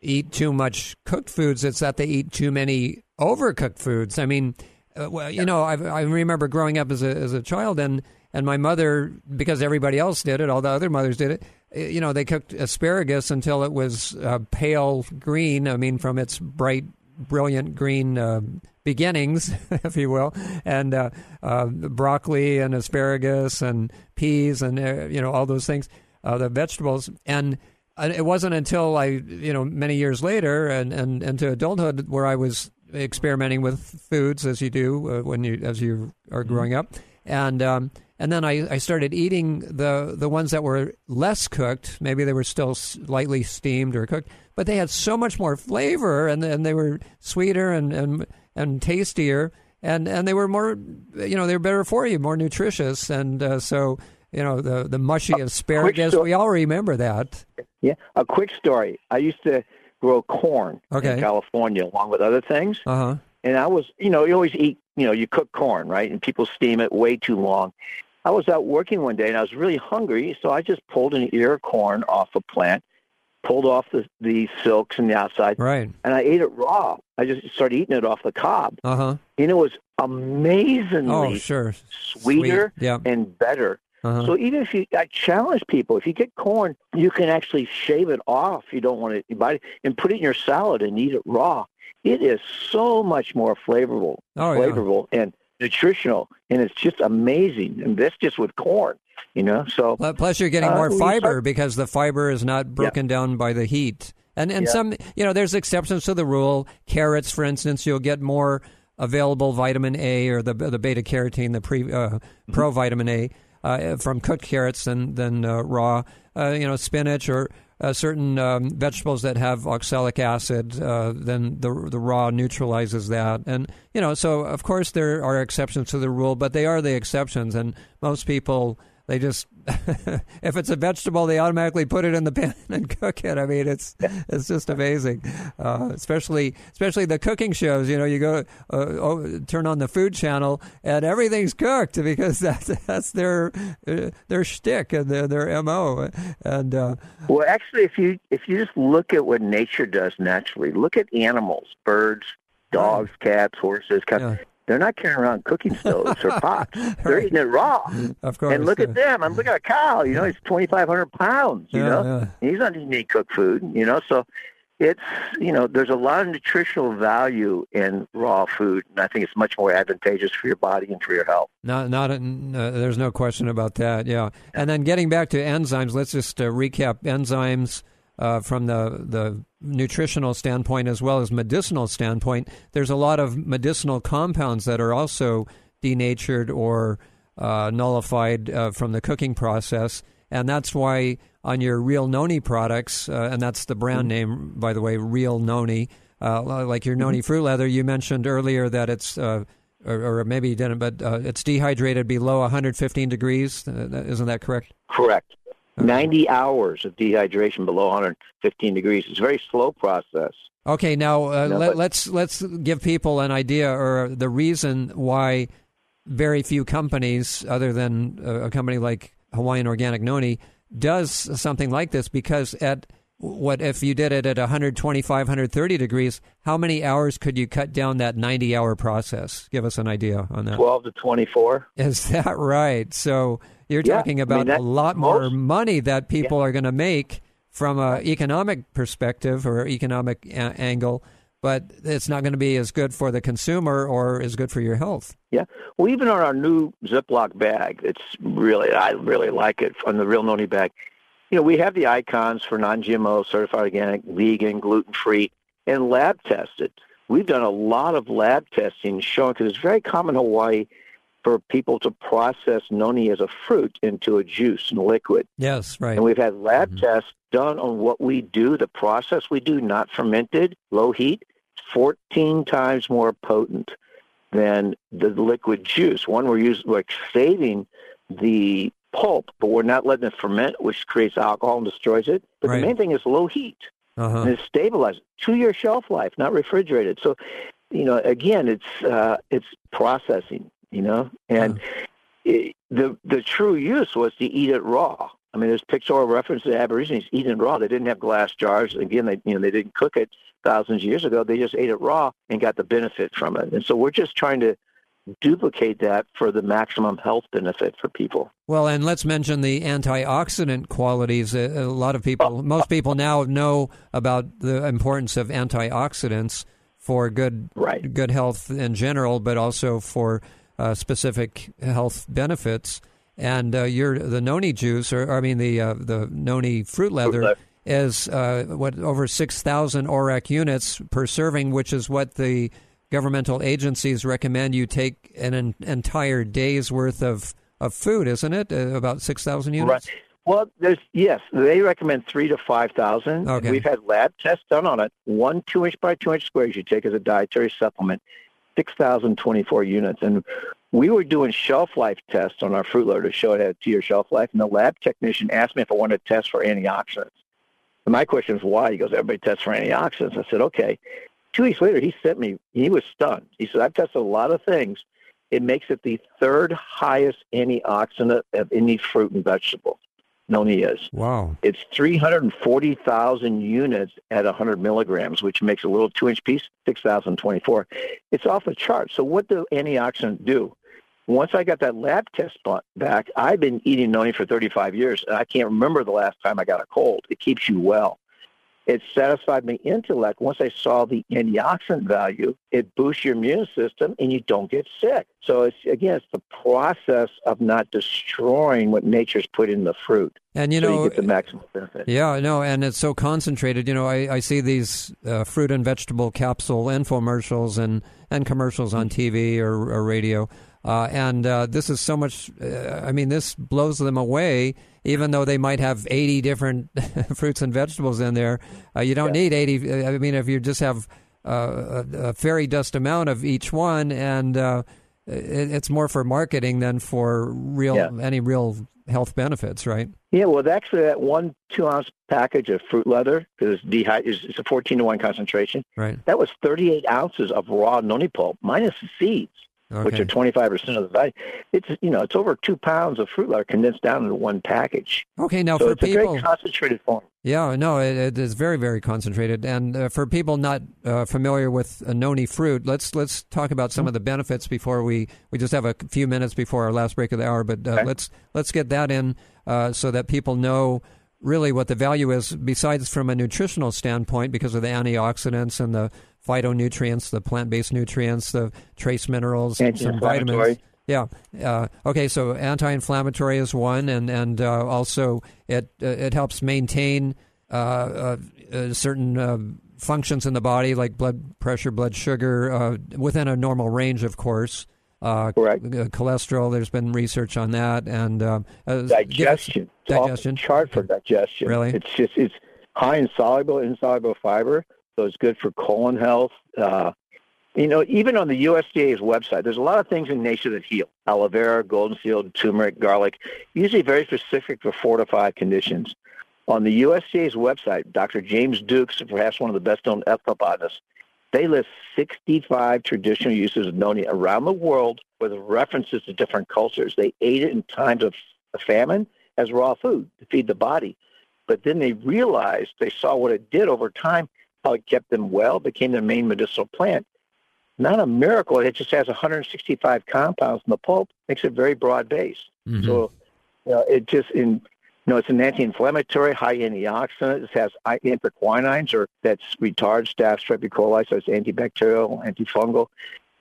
[SPEAKER 2] eat too much cooked foods; it's that they eat too many overcooked foods. I mean, uh, well, you know, I, I remember growing up as a as a child, and and my mother, because everybody else did it, all the other mothers did it. uh, You know, they cooked asparagus until it was uh, pale green. I mean, from its bright, brilliant green uh, beginnings, (laughs) if you will, and uh, uh, broccoli and asparagus and peas and uh, you know all those things, uh, the vegetables. And uh, it wasn't until I, you know, many years later and and into adulthood where I was experimenting with foods as you do uh, when you as you are growing up, and um, and then I, I started eating the the ones that were less cooked. Maybe they were still slightly steamed or cooked, but they had so much more flavor, and and they were sweeter and and and tastier, and and they were more, you know, they were better for you, more nutritious, and uh, so. You know the the mushy asparagus. We all remember that.
[SPEAKER 4] Yeah, a quick story. I used to grow corn
[SPEAKER 2] Okay.
[SPEAKER 4] in California along with other things.
[SPEAKER 2] Uh huh.
[SPEAKER 4] And I was, you know, you always eat, you know, you cook corn, right? And people steam it way too long. I was out working one day and I was really hungry, so I just pulled an ear of corn off a plant, pulled off the the silks and the outside,
[SPEAKER 2] Right.
[SPEAKER 4] and I ate it raw. I just started eating it off the cob,
[SPEAKER 2] Uh huh.
[SPEAKER 4] and it was amazingly
[SPEAKER 2] Oh, sure.
[SPEAKER 4] sweeter
[SPEAKER 2] Sweet. Yeah.
[SPEAKER 4] and better.
[SPEAKER 2] Uh-huh.
[SPEAKER 4] So even if you, I challenge people, if you get corn, you can actually shave it off. You don't want to buy it and put it in your salad and eat it raw. It is so much more flavorful,
[SPEAKER 2] Oh, yeah.
[SPEAKER 4] flavorful and nutritional, and it's just amazing. And that's just with corn, you know. So
[SPEAKER 2] Plus, you're getting
[SPEAKER 4] uh,
[SPEAKER 2] more
[SPEAKER 4] we
[SPEAKER 2] fiber
[SPEAKER 4] start-
[SPEAKER 2] because the fiber is not broken down by the heat. And and
[SPEAKER 4] Yeah.
[SPEAKER 2] some, you know, there's exceptions to the rule. Carrots, for instance, you'll get more available vitamin A or the the beta carotene, the pre uh,
[SPEAKER 4] Mm-hmm.
[SPEAKER 2] provitamin A uh, from cooked carrots than than uh, raw. Uh, you know, spinach or uh, certain um, vegetables that have oxalic acid, uh, then the the raw neutralizes that. And you know, so of course there are exceptions to the rule, but they are the exceptions, and most people. They just, (laughs) if it's a vegetable, they automatically put it in the (laughs) pan and cook it. I mean, it's it's just amazing, uh, especially especially the cooking shows. You know, you go uh, oh, turn on the Food Channel and everything's cooked because (laughs) that's that's their uh, their shtick and their their mo. And uh,
[SPEAKER 4] Well, actually, if you if you just look at what nature does naturally, look at animals, birds, dogs, cats, horses. Cows. They're not carrying around cooking stoves or (laughs) pots. They're eating it raw.
[SPEAKER 2] Of course.
[SPEAKER 4] And look at them. I'm looking at a cow. You know, he's twenty five hundred pounds. You
[SPEAKER 2] Yeah,
[SPEAKER 4] know,
[SPEAKER 2] yeah.
[SPEAKER 4] He's not eating any cooked food. You know, so it's you know there's a lot of nutritional value in raw food, and I think it's much more advantageous for your body and for your health.
[SPEAKER 2] Not, not, uh, there's no question about that. Yeah, and then getting back to enzymes, let's just uh, recap enzymes uh, from the the nutritional standpoint as well as medicinal standpoint. There's a lot of medicinal compounds that are also denatured or uh, nullified uh, from the cooking process, and that's why on your Real Noni products, uh, and that's the brand mm-hmm. name, by the way, Real Noni. Uh, like your Noni mm-hmm. fruit leather, you mentioned earlier that it's, uh, or, or, maybe you didn't, but uh, it's dehydrated below 115 degrees. Uh, isn't that correct?
[SPEAKER 4] Correct. 90 hours of dehydration below 115 degrees. It's a very slow process.
[SPEAKER 2] Okay, now uh, no, let, let's let's give people an idea or the reason why very few companies, other than a company like Hawaiian Organic Noni, does something like this because at what if you did it at 125 130 degrees how many hours could you cut down that 90 hour process? Give us an idea on that.
[SPEAKER 4] 12 to 24
[SPEAKER 2] is that right? So you're yeah, talking about I mean, a lot more most, money that people yeah. are going to make from an economic perspective or economic a- angle but it's not going to be as good for the consumer or as good for your health.
[SPEAKER 4] Yeah. Well, even on our new Ziploc bag, it's really, I really like it on the Real Noni bag. You know, we have the icons for non-GMO, certified organic, vegan, gluten-free, and lab tested. We've done a lot of lab testing showing, because it's very common in Hawaii for people to process noni as a fruit into a juice and liquid.
[SPEAKER 2] Yes, right.
[SPEAKER 4] And we've had lab mm-hmm. tests done on what we do, the process we do, not fermented, low heat, 14 times more potent than the liquid juice. One, we're using, we're saving the pulp, but we're not letting it ferment, which creates alcohol and destroys it. But right. the main thing is low heat. Uh-huh. And it's stabilized. Two year shelf life, not refrigerated. So, you know, again, it's uh, it's processing. You know, and it, the the true use was to eat it raw. I mean, there's pictorial reference to Aborigines eating raw. They didn't have glass jars. Again, they you know they didn't cook it thousands of years ago. They just ate it raw and got the benefit from it. And so we're just trying to duplicate that for the maximum health benefit for people.
[SPEAKER 2] Well, and let's mention the antioxidant qualities. A, lot of people, most people now know about the importance of antioxidants for good
[SPEAKER 4] right.
[SPEAKER 2] good health in general, but also for uh, specific health benefits. And uh, your the noni juice, or, I mean the uh, the noni fruit leather. Leather is uh, what over 6,000 ORAC units per serving, which is what the governmental agencies recommend you take an, an entire day's worth of, of food, isn't it? Uh, about 6,000 units?
[SPEAKER 4] Right. Well, there's yes, they recommend three to five thousand. Okay. We've had lab tests done on it. One two inch by two inch squares you take as a dietary supplement, six thousand twenty four units, and we were doing shelf life tests on our fruit leather to show it had a two year shelf life. And the lab technician asked me if I wanted to test for antioxidants. And my question is why? He goes, everybody tests for antioxidants. I said, okay. Two weeks later, he sent me, he was stunned. He said, I've tested a lot of things. It makes it the third highest antioxidant of any fruit and vegetable. Noni is.
[SPEAKER 2] Wow.
[SPEAKER 4] It's 340,000 units at 100 milligrams, which makes a little two-inch piece, 6,024. It's off the chart. So what do antioxidants do? once I got that lab test back, I've been eating noni for 35 years, and I can't remember the last time I got a cold. It keeps you well. It satisfied my intellect. Once I saw the antioxidant value, it boosts your immune system and you don't get sick. So it's again, it's the process of not destroying what nature's put in the fruit.
[SPEAKER 2] And you
[SPEAKER 4] so
[SPEAKER 2] know,
[SPEAKER 4] you get the maximum benefit.
[SPEAKER 2] Yeah, no, and it's so concentrated. You know, I, I see these uh, fruit and vegetable capsule infomercials and and commercials on mm-hmm. TV or, or radio uh, and uh, this is so much, uh, I mean, this blows them away, even though they might have 80 different (laughs) fruits and vegetables in there. Uh, you don't yeah. need 80. Uh, I mean, if you just have uh, a, a, fairy dust amount of each one, and it, it's more for marketing than for real yeah. any real health benefits, right?
[SPEAKER 4] Yeah, well, actually, that one two ounce package of fruit leather, because it's, dehy- it's a 14 to 1 concentration,
[SPEAKER 2] right.
[SPEAKER 4] that was 38 ounces of raw noni pulp minus the seeds okay. which are 25% of the value. It's, you know, it's over two pounds of fruit leather condensed down into one package.
[SPEAKER 2] Okay, now
[SPEAKER 4] so
[SPEAKER 2] for
[SPEAKER 4] it's
[SPEAKER 2] people.
[SPEAKER 4] a very concentrated form.
[SPEAKER 2] Yeah, no, it, it is very, very concentrated. And uh, for people not uh, familiar with a noni fruit, let's let's talk about some mm-hmm. of the benefits before we we just have a few minutes before our last break of the hour. But uh, okay. let's let's get that in uh, so that people know really what the value is, besides from a nutritional standpoint, because of the antioxidants and the phytonutrients, the plant-based nutrients, the trace minerals, and some vitamins. Yeah. Uh, okay. So anti-inflammatory is one, and and uh, also it uh, it helps maintain uh, uh, uh, certain functions in the body, like blood pressure, blood sugar, within a normal range, of course.
[SPEAKER 4] Uh, Correct.
[SPEAKER 2] cholesterol. There's been research on that, and um, uh,
[SPEAKER 4] digestion.
[SPEAKER 2] digestion.
[SPEAKER 4] Chart for digestion.
[SPEAKER 2] Really?
[SPEAKER 4] It's just it's high in soluble, insoluble fiber, so it's good for colon health. Uh, you know, even on the USDA's website, there's a lot of things in nature that heal. Aloe vera, golden seal, turmeric, garlic, usually very specific for four to five conditions. On the USDA's website, Dr. James Dukes, perhaps one of the best known ethnobotanists, they list 65 traditional uses of noni around the world with references to different cultures. They ate it in times of famine as raw food to feed the body. But then they realized, they saw what it did over time, how it kept them well, became their main medicinal plant not a miracle. It just has 165 compounds in the pulp, makes it very broad based. Mm-hmm. So, you know, it just in you know, it's an anti-inflammatory, high antioxidant. It has anthraquinones, or that's retards staph strep coli, so it's antibacterial, antifungal.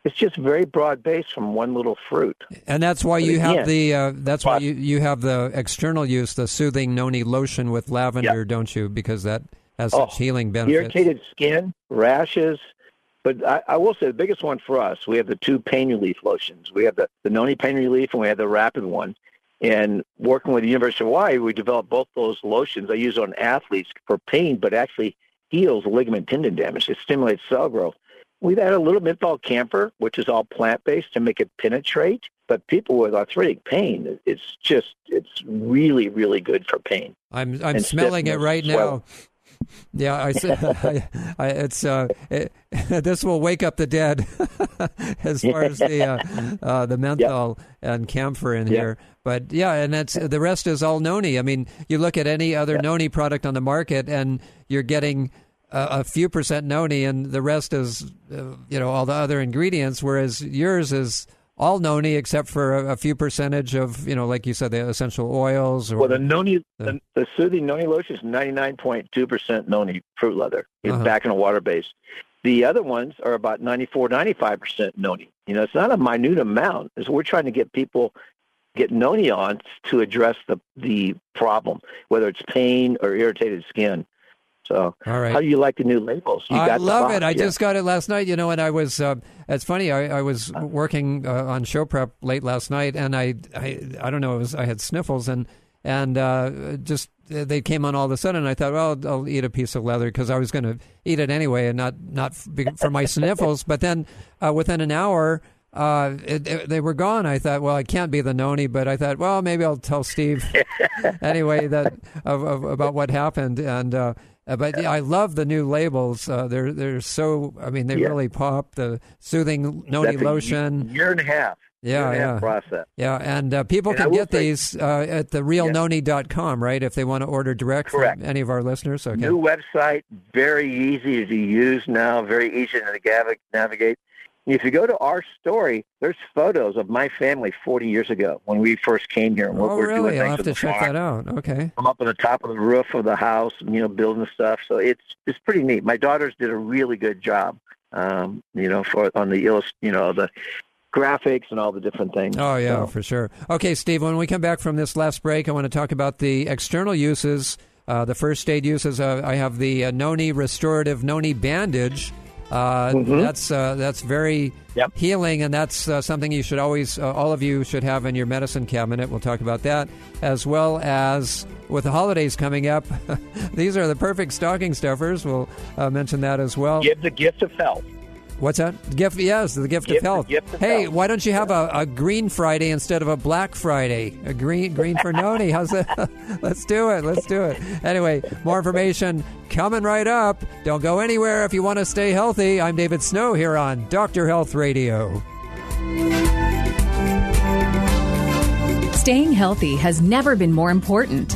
[SPEAKER 4] It's just very broad based from one little fruit.
[SPEAKER 2] And that's why but you again, have the uh, that's why you, you have the external use, the soothing noni lotion with lavender, don't you? Because that has oh, such healing benefits.
[SPEAKER 4] Irritated skin, rashes, but I, I, will say the biggest one for us, we have the two pain relief lotions. We have the, the Noni pain relief and we have the rapid one. And working with the University of Hawaii, we developed both those lotions. I use on athletes for pain, but actually heals ligament tendon damage. It stimulates cell growth. We've added a little menthol camphor, which is all plant-based to make it penetrate. But people with arthritic pain, it's just, it's really, really good for pain.
[SPEAKER 2] I'm, I'm smelling it right now. Yeah, I, (laughs) I, I it's uh, it, (laughs) this will wake up the dead (laughs) as far as the uh, uh, the menthol yep. and camphor in yep. here. But yeah, and that's the rest is all noni. I mean, you look at any other yep. noni product on the market, and you're getting a, a few percent noni, and the rest is uh, you know all the other ingredients. Whereas yours is all noni except for a, a, few percentage of you know like you said the essential oils or
[SPEAKER 4] well the noni the, the, soothing noni lotion is 99.2 percent noni fruit leather. Uh-huh. back in a water base. The other ones are about 94 95 percent noni. You know it's not a minute amount. So we're trying to get people get noni on to address the the problem whether it's pain or irritated skin so,
[SPEAKER 2] All right.
[SPEAKER 4] how do you like the new labels? You
[SPEAKER 2] I love it. I just got it last night. You know, and I was. Uh, it's funny. I, I was working uh, on show prep late last night, and I, I, I don't know. It was I had sniffles, and and uh, just they came on all of a sudden. And I thought, well, I'll, I'll eat a piece of leather because I was going to eat it anyway, and not not for my sniffles. But then uh, within an hour. Uh, it, it, they were gone. I thought, well, it can't be the noni, but I thought, well, maybe I'll tell Steve (laughs) anyway that of, of, about what happened. And uh, but yeah, I love the new labels. Uh, they're they're so. I mean, they yeah. really pop. The soothing noni
[SPEAKER 4] That's
[SPEAKER 2] lotion.
[SPEAKER 4] year and a half.
[SPEAKER 2] Yeah,
[SPEAKER 4] yeah. Process.
[SPEAKER 2] Yeah, and uh, people and can get say, these uh, at therealnoni.com, right? If they want to order direct
[SPEAKER 4] Correct.
[SPEAKER 2] from any of our listeners. Okay.
[SPEAKER 4] New website, very easy to use now, very easy to navigate. If you go to our story, there's photos of my family 40 years ago when we first came here. And
[SPEAKER 2] what
[SPEAKER 4] oh,
[SPEAKER 2] we're
[SPEAKER 4] really?
[SPEAKER 2] Doing I'll have to check farm. that out. Okay.
[SPEAKER 4] I'm up on the top of the roof of the house, you know, building stuff. So it's it's pretty neat. My daughters did a really good job, um, you know, for on the illust, you know, the graphics and all the different things.
[SPEAKER 2] Oh yeah, so. for sure. Okay, Steve. When we come back from this last break, I want to talk about the external uses. Uh, the first aid uses. Uh, I have the uh, Noni restorative Noni bandage. Uh, mm-hmm. That's uh, that's very yep. healing, and that's uh, something you should always, uh, all of you should have in your medicine cabinet. We'll talk about that, as well as with the holidays coming up. (laughs) these are the perfect stocking stuffers. We'll uh, mention that as well.
[SPEAKER 4] Give the gift of health.
[SPEAKER 2] What's that? Gift, yes, the gift,
[SPEAKER 4] gift
[SPEAKER 2] of health.
[SPEAKER 4] Gift of
[SPEAKER 2] hey,
[SPEAKER 4] health.
[SPEAKER 2] why don't you have a, a, green Friday instead of a black Friday? A green green for Noni. How's that? (laughs) Let's do it. Let's do it. Anyway, more information coming right up. Don't go anywhere if you want to stay healthy. I'm David Snow here on Doctor Health Radio.
[SPEAKER 7] Staying healthy has never been more important.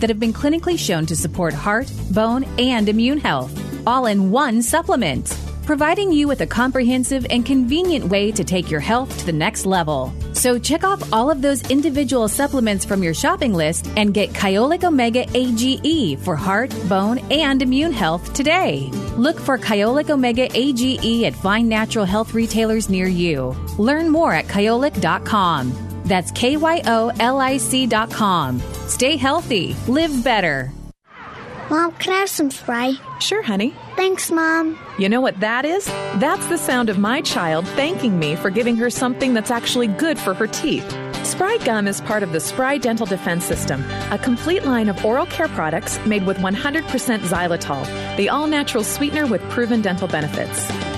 [SPEAKER 7] that have been clinically shown to support heart, bone, and immune health all in one supplement, providing you with a comprehensive and convenient way to take your health to the next level. So check off all of those individual supplements from your shopping list and get Kyolic Omega AGE for heart, bone, and immune health today. Look for Kyolic Omega AGE at fine natural health retailers near you. Learn more at kyolic.com. That's K Y O L I C.com. Stay healthy, live better.
[SPEAKER 8] Mom, can I have some Spry?
[SPEAKER 9] Sure, honey.
[SPEAKER 8] Thanks, Mom.
[SPEAKER 9] You know what that is? That's the sound of my child thanking me for giving her something that's actually good for her teeth. Spry Gum is part of the Spry Dental Defense System, a complete line of oral care products made with 100% xylitol, the all natural sweetener with proven dental benefits.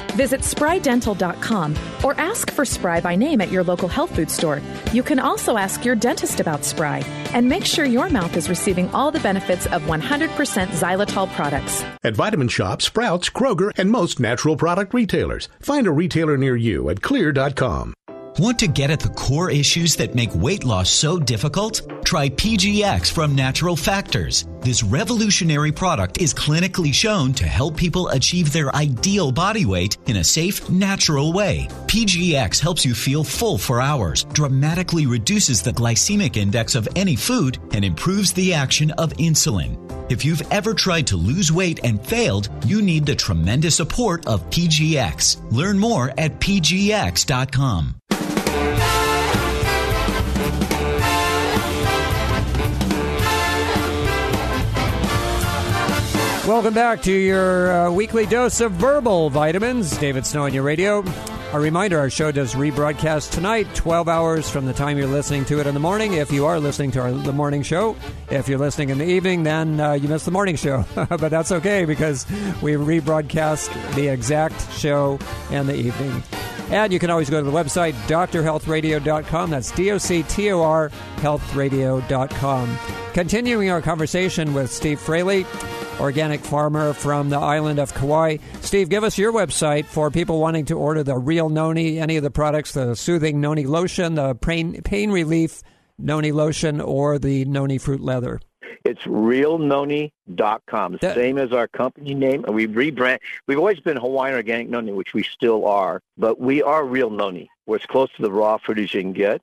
[SPEAKER 9] Visit sprydental.com or ask for Spry by name at your local health food store. You can also ask your dentist about Spry and make sure your mouth is receiving all the benefits of 100% xylitol products.
[SPEAKER 10] At Vitamin Shoppe, Sprouts, Kroger, and most natural product retailers. Find a retailer near you at xlear.com.
[SPEAKER 11] Want to get at the core issues that make weight loss so difficult? Try PGX from Natural Factors. This revolutionary product is clinically shown to help people achieve their ideal body weight in a safe, natural way. PGX helps you feel full for hours, dramatically reduces the glycemic index of any food, and improves the action of insulin. If you've ever tried to lose weight and failed, you need the tremendous support of PGX. Learn more at pgx.com.
[SPEAKER 2] Welcome back to your uh, weekly dose of verbal vitamins. David Snow on your radio. A reminder our show does rebroadcast tonight, 12 hours from the time you're listening to it in the morning. If you are listening to our, the morning show, if you're listening in the evening, then uh, you missed the morning show. (laughs) but that's okay because we rebroadcast the exact show in the evening. And you can always go to the website, drhealthradio.com. That's D O C T O R healthradio.com. Continuing our conversation with Steve Fraley organic farmer from the island of Kauai. Steve, give us your website for people wanting to order the real noni, any of the products, the soothing noni lotion, the pain, pain relief noni lotion, or the noni fruit leather.
[SPEAKER 4] It's realnoni.com, that, same as our company name. And we rebrand. We've always been Hawaiian Organic Noni, which we still are, but we are Real Noni. We're as close to the raw fruit as you can get.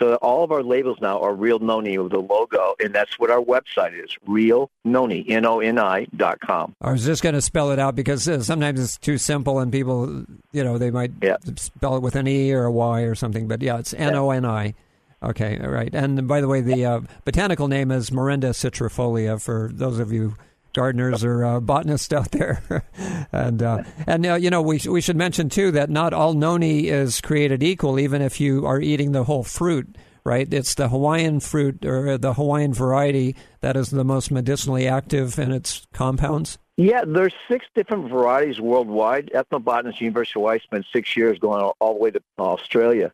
[SPEAKER 4] So all of our labels now are Real Noni with the logo, and that's what our website is, Real Noni, N-O-N-I dot com.
[SPEAKER 2] I was just going to spell it out because uh, sometimes it's too simple and people, you know, they might yeah. spell it with an E or a Y or something. But yeah, it's N-O-N-I. Okay, all right. And by the way, the uh, botanical name is Morinda citrifolia for those of you gardeners or uh, botanists out there. (laughs) and uh, and uh, you know we we should mention too that not all noni is created equal, even if you are eating the whole fruit. Right, it's the Hawaiian fruit or the Hawaiian variety that is the most medicinally active in its compounds.
[SPEAKER 4] Yeah, there's six different varieties worldwide. Ethnobotanist University of Hawaii spent six years going all, all the way to Australia.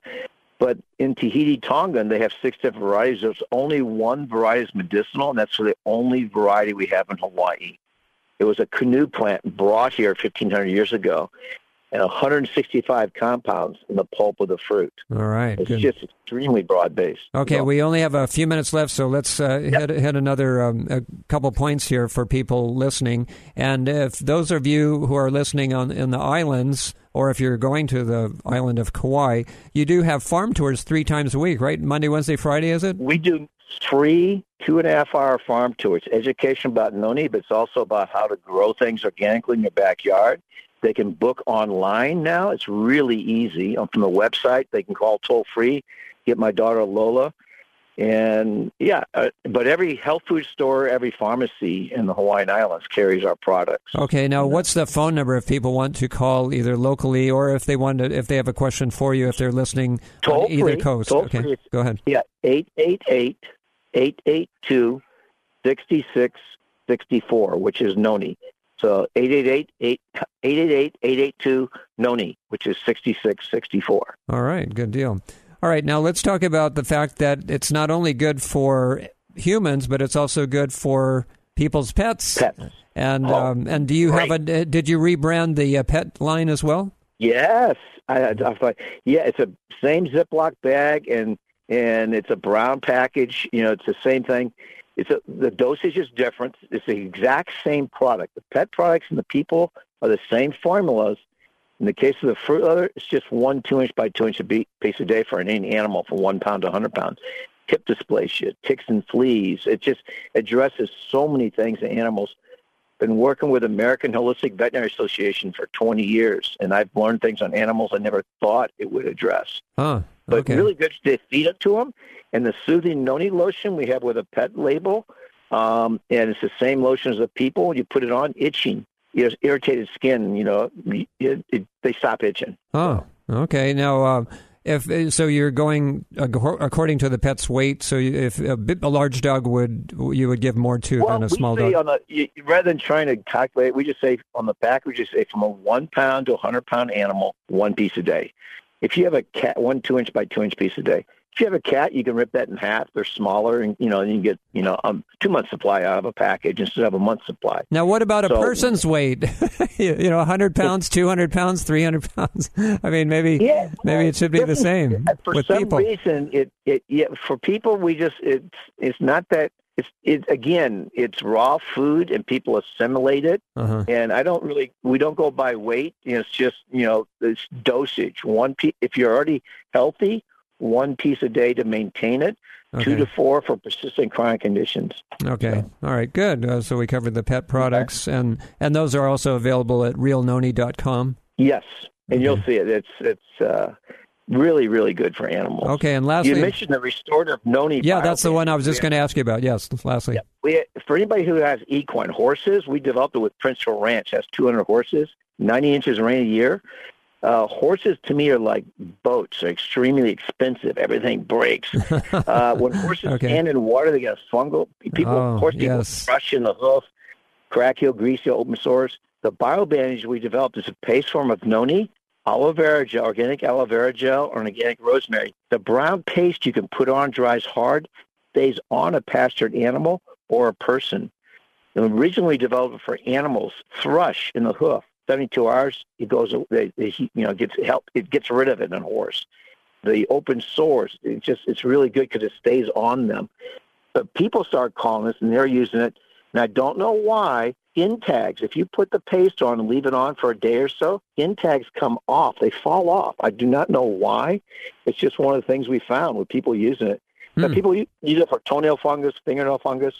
[SPEAKER 4] But in Tahiti, Tonga, they have six different varieties. There's only one variety is medicinal, and that's the only variety we have in Hawaii. It was a canoe plant brought here 1,500 years ago, and 165 compounds in the pulp of the fruit.
[SPEAKER 2] All right,
[SPEAKER 4] it's good. just extremely broad based.
[SPEAKER 2] Okay, so, we only have a few minutes left, so let's uh, yep. hit, hit another um, a couple points here for people listening. And if those of you who are listening on in the islands, or if you're going to the island of Kauai, you do have farm tours three times a week, right? Monday, Wednesday, Friday, is it?
[SPEAKER 4] We do free two and a half hour farm tours. Education about noni, but it's also about how to grow things organically in your backyard. They can book online now. It's really easy. From the website, they can call toll free. Get my daughter Lola And yeah, uh, but every health food store, every pharmacy in the Hawaiian Islands carries our products.
[SPEAKER 2] Okay, now what's the phone number if people want to call either locally or if they want to, if they have a question for you if they're listening
[SPEAKER 4] toll
[SPEAKER 2] on either
[SPEAKER 4] free,
[SPEAKER 2] coast?
[SPEAKER 4] Toll
[SPEAKER 2] okay,
[SPEAKER 4] free.
[SPEAKER 2] go ahead.
[SPEAKER 4] Yeah, 888-882-6664, which is Noni. So 888-882-NONI, which is 6664.
[SPEAKER 2] All right, good deal. All right, now let's talk about the fact that it's not only good for humans, but it's also good for people's pets.
[SPEAKER 4] Pets.
[SPEAKER 2] And
[SPEAKER 4] Oh,
[SPEAKER 2] um, and do you have a? Did you rebrand the uh, pet line as well?
[SPEAKER 4] Yes, I, I thought. Yeah, it's a same Ziploc bag, and and it's a brown package. You know, it's the same thing. It's a, the dosage is different. It's the exact same product. The pet products and the people are the same formulas. In the case of the fruit leather, it's just one two inch by two inch piece a day for any animal from one pound to 100 pounds. Hip dysplasia, ticks and fleas. It just addresses so many things in animals. Been working with American Holistic Veterinary Association for 20 years, and I've learned things on animals I never thought it would address.
[SPEAKER 2] Huh.
[SPEAKER 4] But
[SPEAKER 2] okay.
[SPEAKER 4] really good to feed it to them. And the soothing noni lotion we have with a pet label, um, and it's the same lotion as the people. You put it on, itching, irritated skin. You know, it, it, they stop itching.
[SPEAKER 2] Oh, okay. Now, uh, if so, you're going according to the pet's weight. So, if a, bit, a large dog would, you would give more to
[SPEAKER 4] well,
[SPEAKER 2] than a small dog.
[SPEAKER 4] on the rather than trying to calculate, we just say on the back, we just say from a one pound to a hundred pound animal, one piece a day. If you have a cat, one two inch by two inch piece a day. If you have a cat, you can rip that in half. They're smaller, and you know, you get you know um, two month supply out of a package instead of a month supply.
[SPEAKER 2] Now, what about a person's weight? (laughs) you you know, 100 pounds, 200 pounds, 300 pounds. (laughs) I mean, maybe maybe it should be the same
[SPEAKER 4] for
[SPEAKER 2] with
[SPEAKER 4] some
[SPEAKER 2] people.
[SPEAKER 4] reason it it yeah for people we just it's it's not that it's it again it's raw food and people assimilate it
[SPEAKER 2] Uh-huh.
[SPEAKER 4] and I don't really we don't go by weight you know, it's just you know it's dosage one if you're already healthy one piece a day to maintain it two to four for persistent chronic conditions
[SPEAKER 2] Okay. All right. Good. Uh, so we covered the pet products, and and those are also available at realnoni.com.
[SPEAKER 4] yes and you'll see it it's it's uh really really good for animals
[SPEAKER 2] Okay. And lastly,
[SPEAKER 4] you mentioned the restorative noni
[SPEAKER 2] yeah, that's the one I was just going to ask you about. Yes. Lastly.
[SPEAKER 4] we for anybody who has equine horses, we developed it with Princeville Ranch. Has 200 horses, 90 inches of rain a year. Uh, horses to me are like boats; they're extremely expensive. Everything breaks. (laughs) uh, when horses
[SPEAKER 2] Okay.
[SPEAKER 4] stand in water, they get fungal. People,
[SPEAKER 2] Oh,
[SPEAKER 4] horse people,
[SPEAKER 2] yes.
[SPEAKER 4] thrush in the hoof, crack heel, grease heel, open sores. The biobandage we developed is a paste form of noni, aloe vera gel, organic aloe vera gel, or an organic rosemary. The brown paste you can put on dries hard, stays on a pastured animal or a person. And originally developed for animals, thrush in the hoof. 72 hours, it goes, they, they, you know, gets help. It gets rid of it in a horse. The open sores, it just, it's really good because it stays on them. But people start calling us and they're using it. And I don't know why. In tags, if you put the paste on and leave it on for a day or so, in tags come off. They fall off. I do not know why. It's just one of the things we found with people using it. But
[SPEAKER 2] Hmm.
[SPEAKER 4] people use it for toenail fungus, fingernail fungus.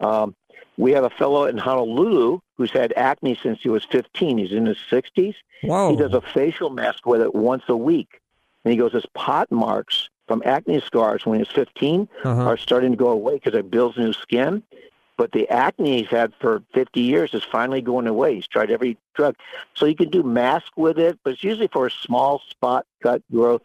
[SPEAKER 4] Um, we have a fellow in Honolulu who's had acne since he was 15. He's in his 60s.
[SPEAKER 2] Whoa.
[SPEAKER 4] He does a facial mask with it once a week. And he goes, his pot marks from acne scars when he was 15
[SPEAKER 2] Uh-huh.
[SPEAKER 4] are starting to go away because it builds new skin. But the acne he's had for 50 years is finally going away. He's tried every drug. So you can do mask with it, but it's usually for a small spot cut growth,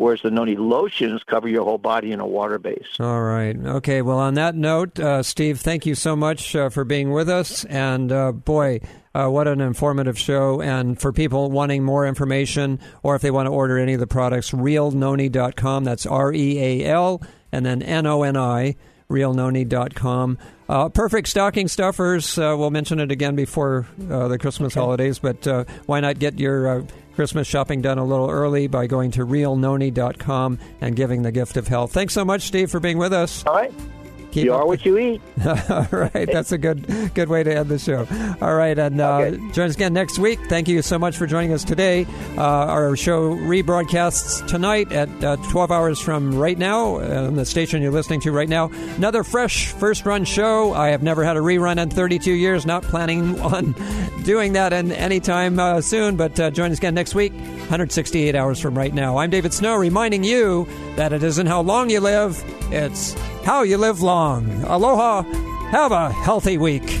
[SPEAKER 4] whereas the noni lotions cover your whole body in a water base.
[SPEAKER 2] All right. Okay. Well, on that note, uh, Steve, thank you so much uh, for being with us. And uh, boy, uh, what an informative show. And for people wanting more information or if they want to order any of the products, realnoni.com. That's R E A L and then N O N I, realnoni.com. Uh, perfect stocking stuffers. Uh, we'll mention it again before uh, the Christmas holidays, but uh, why not get your uh, Christmas shopping done a little early by going to realnoni.com and giving the gift of health. Thanks so much, Steve, for being with us.
[SPEAKER 4] All right.
[SPEAKER 2] Keep
[SPEAKER 4] you are what you eat. (laughs)
[SPEAKER 2] All right, that's a good good way to end the show. All right, and uh,
[SPEAKER 4] Okay.
[SPEAKER 2] join us again next week. Thank you so much for joining us today. Uh, our show rebroadcasts tonight at uh, 12 hours from right now uh, on the station you're listening to right now. Another fresh first run show. I have never had a rerun in 32 years. Not planning (laughs) on doing that in anytime uh, soon. But uh, join us again next week, 168 hours from right now. I'm David Snow, reminding you that it isn't how long you live; it's how you live long. Aloha. Have a healthy week.